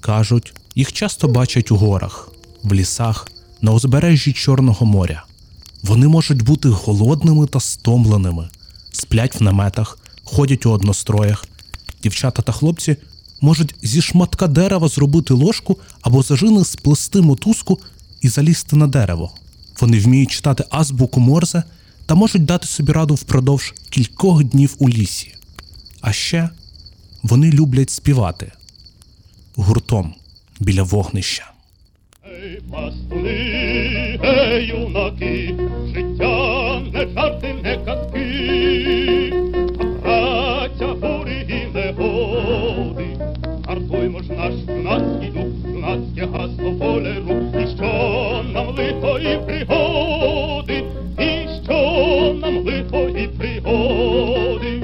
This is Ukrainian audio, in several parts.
Кажуть, їх часто бачать у горах, в лісах, на узбережжі Чорного моря. Вони можуть бути голодними та стомленими, сплять в наметах, ходять у одностроях. Дівчата та хлопці можуть зі шматка дерева зробити ложку або зажини сплести мотузку і залізти на дерево. Вони вміють читати азбуку Морзе та можуть дати собі раду впродовж кількох днів у лісі. А ще вони люблять співати гуртом біля вогнища. Ей, пастуни, ей, юнаки, життя не жарти, не казки, а праця бурі і негоди. Гартуймо ж наш юнацький дух, юнацьке гасло рук, і що нам лихо і пригоди, і що нам лихо і пригоди.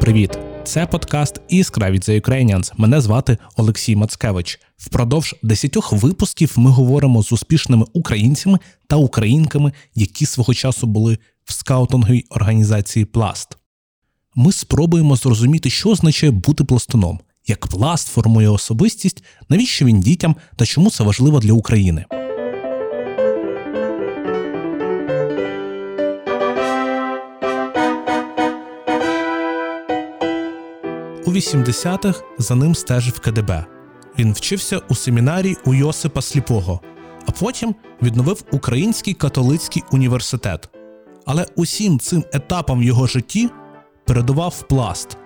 Привіт! Це подкаст Іскра від The Ukrainians. Мене звати Олексій Мацкевич. Впродовж десятьох випусків ми говоримо з успішними українцями та українками, які свого часу були в скаутинговій організації Пласт. Ми спробуємо зрозуміти, що означає бути пластуном, як пласт формує особистість, навіщо він дітям та чому це важливо для України. 80-х за ним стежив КДБ. Він вчився у семінарії у Йосипа Сліпого, а потім відновив Український католицький університет. Але усім цим етапам його житті передував пласт.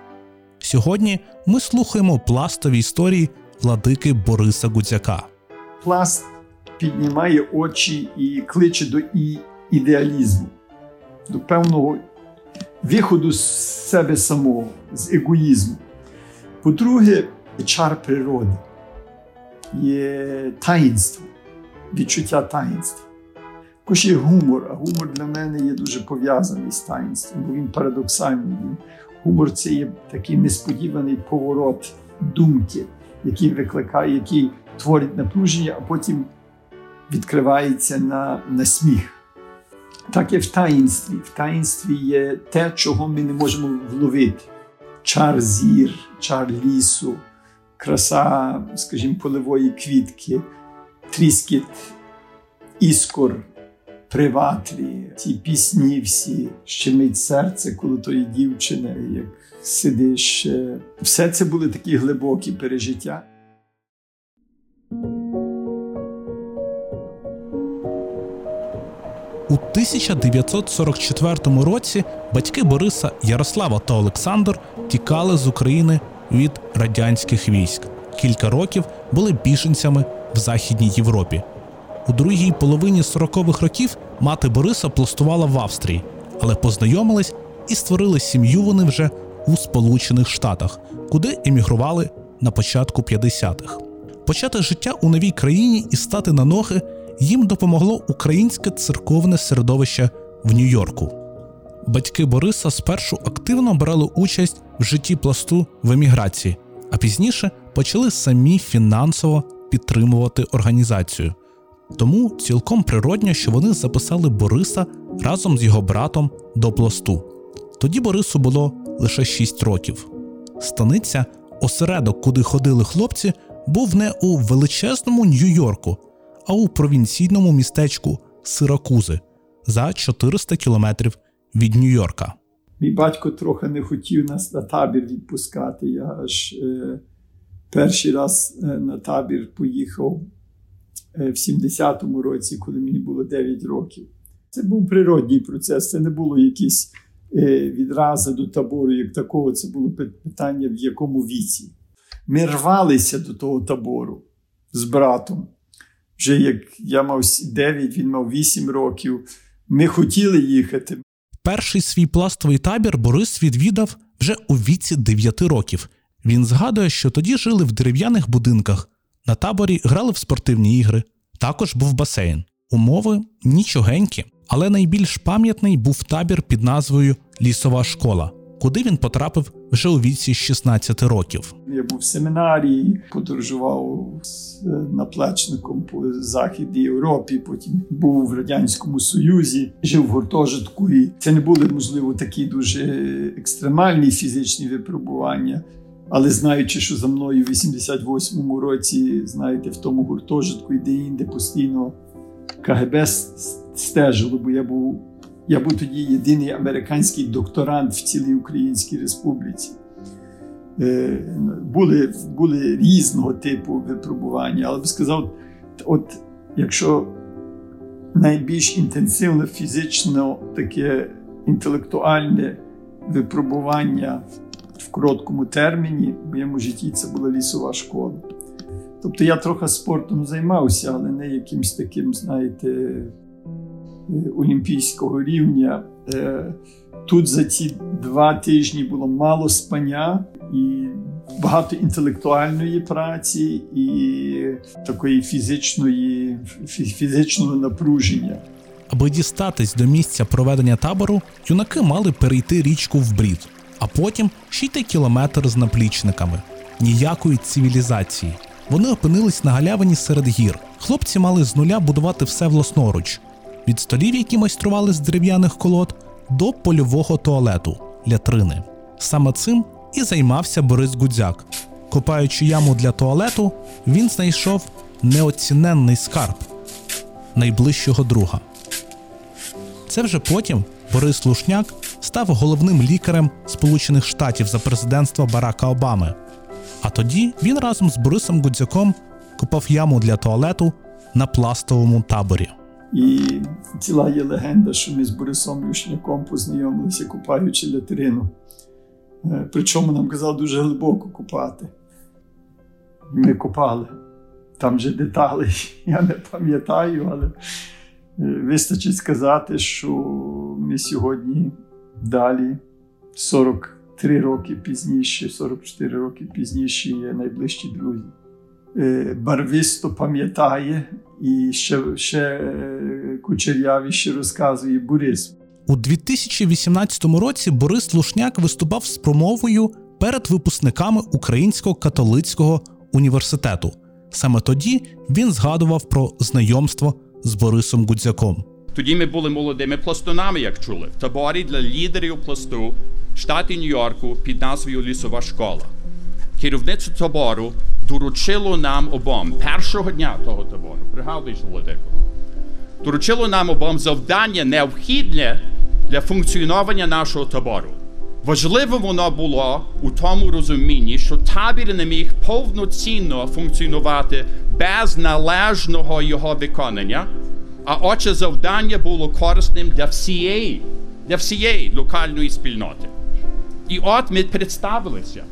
Сьогодні ми слухаємо пластові історії владики Бориса Гудзяка. пласт піднімає очі і кличе до і- ідеалізму, до певного виходу з себе самого, з егоїзму. По-друге, чар природи, є таїнство, відчуття таїнства. Також є гумор, а гумор для мене є дуже пов'язаний з таїнством, бо він парадоксальний. Гумор це є такий несподіваний поворот думки, який викликає, який творить напруження, а потім відкривається на, на сміх. Так і в таїнстві. В таїнстві є те, чого ми не можемо вловити: чар зір, чар лісу, краса, скажімо, полевої квітки, тріскіт іскор, приватлі, ті пісні всі, щемить серце, коли тої дівчини, як сидиш. е, Все це були такі глибокі пережиття. У 1944 році батьки Бориса Ярослава та Олександр тікали з України від радянських військ. Кілька років були біженцями в Західній Європі. У другій половині 40-х років мати Бориса пластувала в Австрії, але познайомились і створили сім'ю вони вже у Сполучених Штатах, куди емігрували на початку 50-х. Почати життя у новій країні і стати на ноги їм допомогло українське церковне середовище в Нью-Йорку. Батьки Бориса спершу активно брали участь в житті пласту в еміграції, а пізніше почали самі фінансово підтримувати організацію. Тому цілком природньо, що вони записали Бориса разом з його братом до пласту. Тоді Борису було лише 6 років. Станиця, осередок, куди ходили хлопці, був не у величезному Нью-Йорку, а у провінційному містечку Сиракузи за 400 кілометрів від Нью-Йорка. Мій батько трохи не хотів нас на табір відпускати. Я аж е, перший раз е, на табір поїхав е, в 70-му році, коли мені було 9 років. Це був природній процес, це не було якісь е, відрази до табору, як такого. Це було питання, в якому віці. Ми рвалися до того табору з братом. Вже як я мав 9, він мав 8 років. Ми хотіли їхати. Перший свій пластовий табір Борис відвідав вже у віці 9 років. Він згадує, що тоді жили в дерев'яних будинках, на таборі грали в спортивні ігри, також був басейн. Умови нічогенькі, але найбільш пам'ятний був табір під назвою Лісова школа, куди він потрапив вже у віці 16 років. Я був в семінарії, подорожував з е, наплечником по Західній Європі, потім був в Радянському Союзі, жив в гуртожитку. І це не були, можливо, такі дуже екстремальні фізичні випробування. Але знаючи, що за мною в 88-му році, знаєте, в тому гуртожитку і де-інде постійно КГБ стежило, бо я був я був тоді єдиний американський докторант в цілій Українській Республіці. Е, були були різного типу випробування, але би сказав, от якщо найбільш інтенсивне фізично таке інтелектуальне випробування в короткому терміні, в моєму житті це була лісова школа. Тобто я трохи спортом займався, але не якимось таким, знаєте, олімпійського рівня. Е, тут за ці два тижні було мало спання і багато інтелектуальної праці і такої фізичної, фізичного напруження. Аби дістатись до місця проведення табору, юнаки мали перейти річку в брід, а потім ще йти кілометр з наплічниками. Ніякої цивілізації. Вони опинились на галявині серед гір. Хлопці мали з нуля будувати все власноруч: від столів, які майстрували з дерев'яних колод, до польового туалету лятрини. Саме цим і займався Борис Гудзяк. Копаючи яму для туалету, він знайшов неоціненний скарб найближчого друга. Це вже потім Борис Лушняк став головним лікарем Сполучених Штатів за президентства Барака Обами. А тоді він разом з Борисом Гудзяком копав яму для туалету на пластовому таборі. І ціла є легенда, що ми з Борисом Лушняком познайомилися, купаючи лятрину. Е, причому нам казали дуже глибоко купати. Ми купали. Там же деталі, я не пам'ятаю, але е, вистачить сказати, що ми сьогодні далі, 43 роки пізніше, 44 роки пізніше, є найближчі друзі. Е, барвисто пам'ятає і ще ще кучерявіше розказує Борис. У 2018 році Борис Лушняк виступав з промовою перед випускниками Українського католицького університету. Саме тоді він згадував про знайомство з Борисом Гудзяком. Тоді ми були молодими пластунами, як чули, в таборі для лідерів пласту в штаті Нью-Йорку під назвою Лісова школа. Керівництво табору доручило нам обом першого дня того табору. Пригадуєш, Володико? Доручило нам обом завдання необхідне для функціонування нашого табору. Важливо воно було у тому розумінні, що табір не міг повноцінно функціонувати без належного його виконання, а отже, завдання було корисним для всієї, для всієї локальної спільноти. І от ми представилися.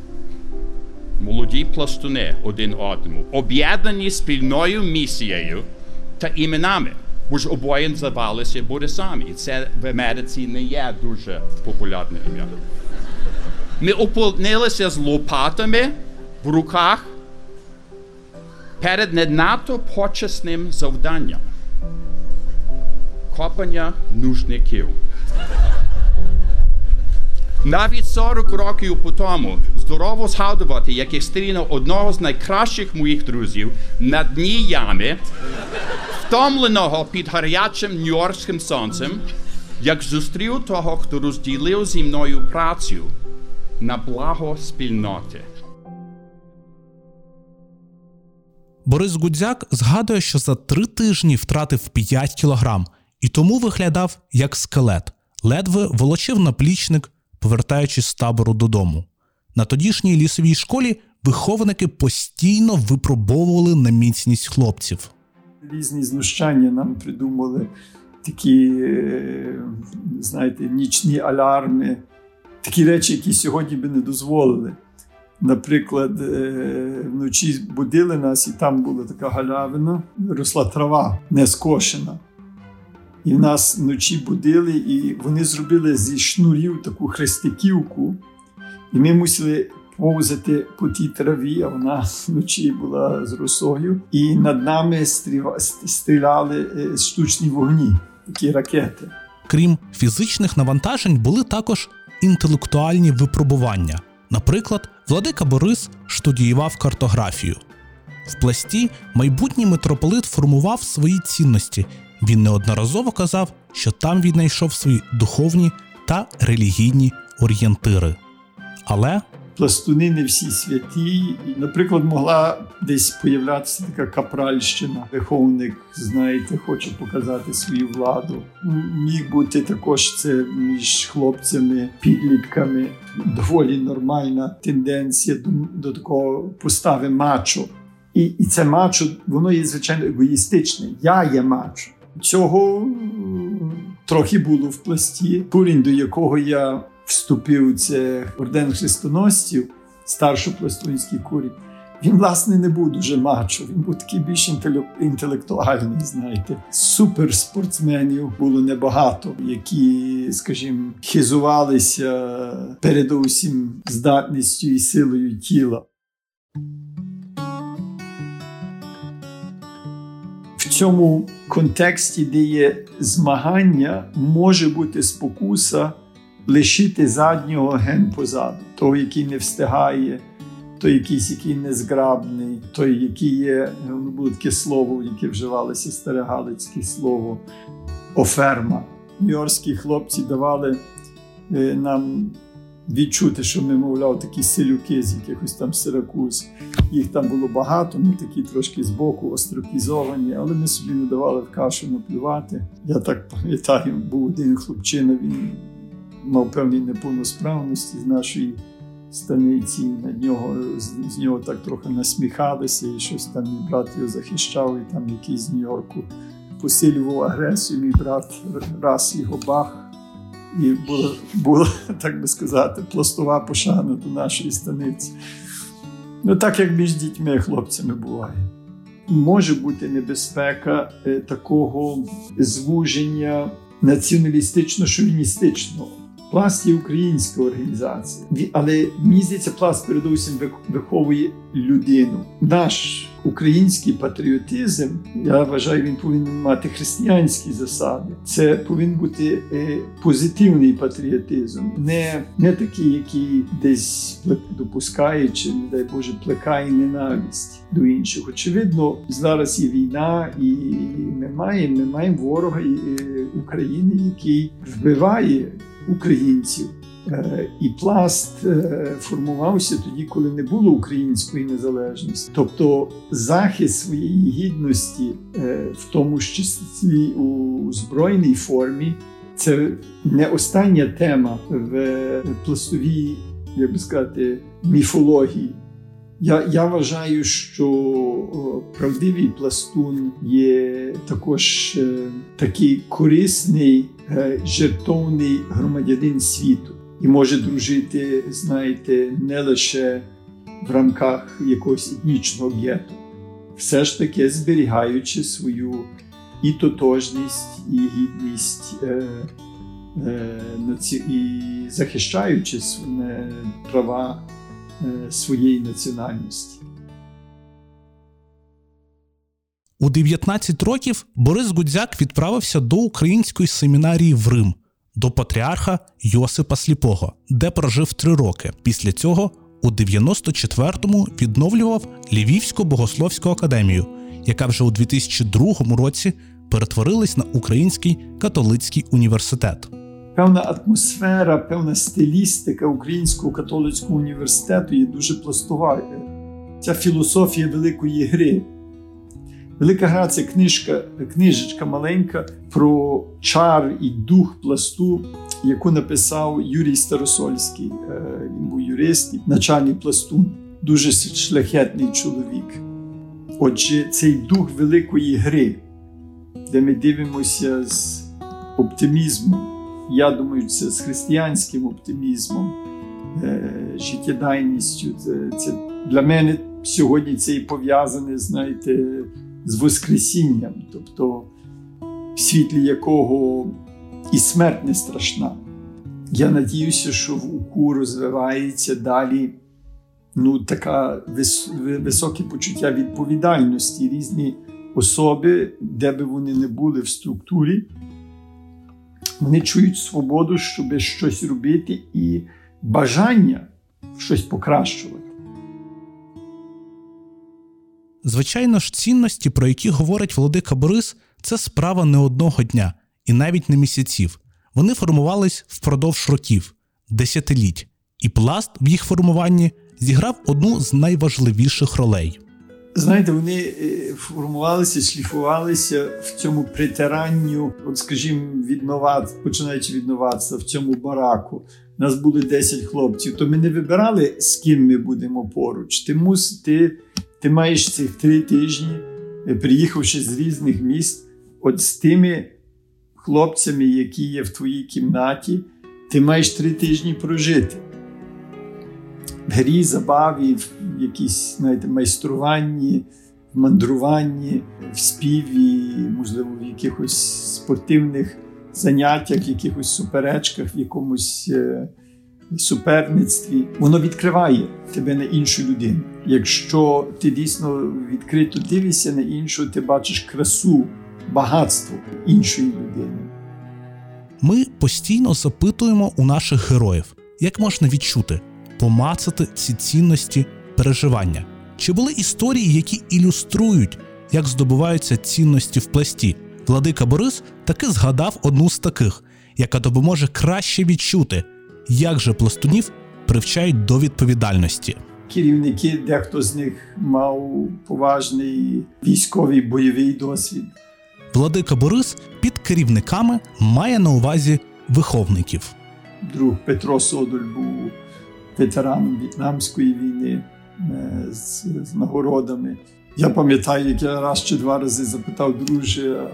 Молоді пластуни один одному, об'єднані спільною місією та іменами бо ж обоє називалися Борисами. І це в Америці не є дуже популярне ім'я. Ми опинилися з лопатами в руках перед не надто почесним завданням копання нужників. Навіть 40 років по тому здорово згадувати, як я стрінув одного з найкращих моїх друзів на дні ями втомленого під гарячим нью-йоркським сонцем, як зустрів того, хто розділив зі мною працю на благо спільноти. Борис Гудзяк згадує, що за три тижні втратив 5 кілограм і тому виглядав як скелет, ледве волочив наплічник, повертаючись з табору додому. На тодішній лісовій школі виховники постійно випробовували на міцність хлопців різні знущання нам придумали такі, е, знаєте, нічні алярми, такі речі, які сьогодні би не дозволили. Наприклад, е, вночі будили нас, і там була така галявина, росла трава не скошена. І нас вночі будили, і вони зробили зі шнурів таку хрестиківку, і ми мусили повзати по тій траві, а вона вночі була з росою, і над нами стріляли е, штучні вогні, такі ракети. Крім фізичних навантажень, були також інтелектуальні випробування. Наприклад, Владика Борис студіював картографію. В пласті майбутній митрополит формував свої цінності. Він неодноразово казав, що там віднайшов свої духовні та релігійні орієнтири. Але пластуни не всі святі. І, Наприклад, могла десь появлятися така капральщина. Виховник, знаєте, хоче показати свою владу. Міг бути також це між хлопцями, підлітками. Доволі нормальна тенденція до, до такого постави мачо. І і це мачо, воно є звичайно егоїстичне. Я є мачо. Цього трохи було в пласті. Курінь, до якого я вступив, це орден хрестоносців, старшопластунський курінь. Він, власне, не був дуже мачо, він був такий більш інтелектуальний, знаєте. Суперспортсменів було небагато, які, скажімо, хизувалися передусім здатністю і силою тіла. Цьому контексті, де є змагання, може бути спокуса лишити заднього ген позаду, того, який не встигає, той якийсь, який незграбний, той, який є, ну було таке слово, яке вживалося старе галицьке слово оферма. Нью-Йоркські хлопці давали е, нам відчути, що ми, мовляв, такі селюки з якихось там сиракуз. Їх там було багато, ми такі трошки збоку острокізовані, але ми собі не давали в кашу наплювати. Я так пам'ятаю, був один хлопчина, він мав певні неповносправності з нашої станиці. Над нього з нього так трохи насміхалися, і щось там мій брат його захищав, і там якийсь з Нью-Йорку посилював агресію. Мій брат раз його бах. І була, була, так би сказати, пластова пошана до нашої станиці. Ну, так як між дітьми, хлопцями буває. Може бути небезпека е, такого звуження націоналістично-шовіністичного. Пласт є українська організація, але мені здається, пласт передусім виховує людину. Наш український патріотизм, я вважаю, він повинен мати християнські засади. Це повинен бути е, позитивний патріотизм, не не такий, який десь допускає, чи не дай Боже, плекає ненависть до інших. Очевидно, зараз є війна, і ми маємо ми маємо ворога е, України, який вбиває українців. Е, і пласт е, формувався тоді, коли не було української незалежності. Тобто захист своєї гідності, е, в тому числі у збройній формі, це не остання тема в пластовій, як би сказати, міфології. Я я вважаю, що правдивий пластун є також такий корисний, жертовний громадянин світу. І може дружити, знаєте, не лише в рамках якогось етнічного гету, все ж таки зберігаючи свою і тотожність, і гідність, е, е, і захищаючи права е, своєї національності. У 19 років Борис Гудзяк відправився до української семінарії в Рим до патріарха Йосипа Сліпого, де прожив три роки. Після цього у 94-му відновлював Львівську богословську академію, яка вже у 2002 році перетворилась на Український католицький університет. Певна атмосфера, певна стилістика Українського католицького університету є дуже пластова. Ця філософія великої гри. Велика гра це книжка, книжечка маленька про чар і дух пласту, яку написав Юрій Старосольський. Е, він був юрист, начальник пласту, дуже шляхетний чоловік. Отже, цей дух великої гри, де ми дивимося з оптимізмом. Я думаю, це з християнським оптимізмом, е, життєдайністю. Це, це Для мене сьогодні це і пов'язане, знаєте з Воскресінням, тобто в світлі якого і смерть не страшна. Я надіюся, що в УКУ розвивається далі ну, така вис... високе почуття відповідальності різні особи, де би вони не були в структурі. Вони чують свободу, щоб щось робити, і бажання щось покращувати. Звичайно ж, цінності, про які говорить Володика Борис, це справа не одного дня і навіть не місяців. Вони формувались впродовж років, десятиліть. і пласт в їх формуванні зіграв одну з найважливіших ролей. Знаєте, вони е, формувалися, шліфувалися в цьому притиранню, от скажімо, від починаючи від в цьому бараку. Нас були 10 хлопців, то ми не вибирали, з ким ми будемо поруч. Ти мус, ти, ти маєш цих три тижні, е, приїхавши з різних міст, от з тими хлопцями, які є в твоїй кімнаті, ти маєш три тижні прожити. Грі, забаві, в якійсь знаєте, майструванні, в мандруванні, в співі, можливо, в якихось спортивних заняттях, в якихось суперечках, в якомусь е, суперництві. Воно відкриває тебе на іншу людину. Якщо ти дійсно відкрито дивишся на іншу, ти бачиш красу, багатство іншої людини. Ми постійно запитуємо у наших героїв, як можна відчути, помацати ці цінності переживання. Чи були історії, які ілюструють, як здобуваються цінності в пласті? Владика Борис таки згадав одну з таких, яка допоможе краще відчути, як же пластунів привчають до відповідальності. Керівники, дехто з них мав поважний військовий бойовий досвід. Владика Борис під керівниками має на увазі виховників. Друг Петро Содоль був ветераном В'єтнамської війни е, з, з нагородами. Я пам'ятаю, як я раз чи два рази запитав, друже,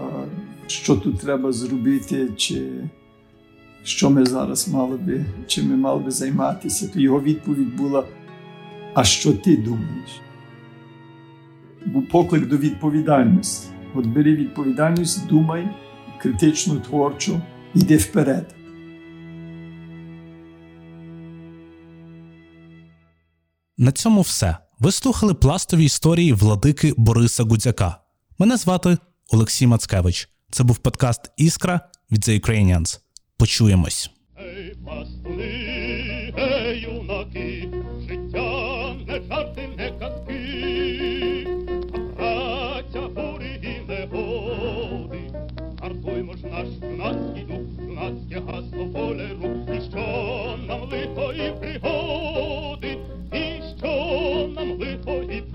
що тут треба зробити, чи що ми зараз мали би, чим ми мали би займатися. То його відповідь була: А що ти думаєш? Був поклик до відповідальності. От бери відповідальність, думай критично, творчо, йди вперед. На цьому все. Ви слухали пластові історії владики Бориса Гудзяка. Мене звати Олексій Мацкевич. Це був подкаст Іскра від The Ukrainians. Почуємось. Ей, пластуни, ей, юнаки, життя не жарти, не казки, праця бурі і негоди. Гартуймо ж наш юнацький дух, юнацьке гасло волеру, і що нам пригоди, і що нам лихої пригоди.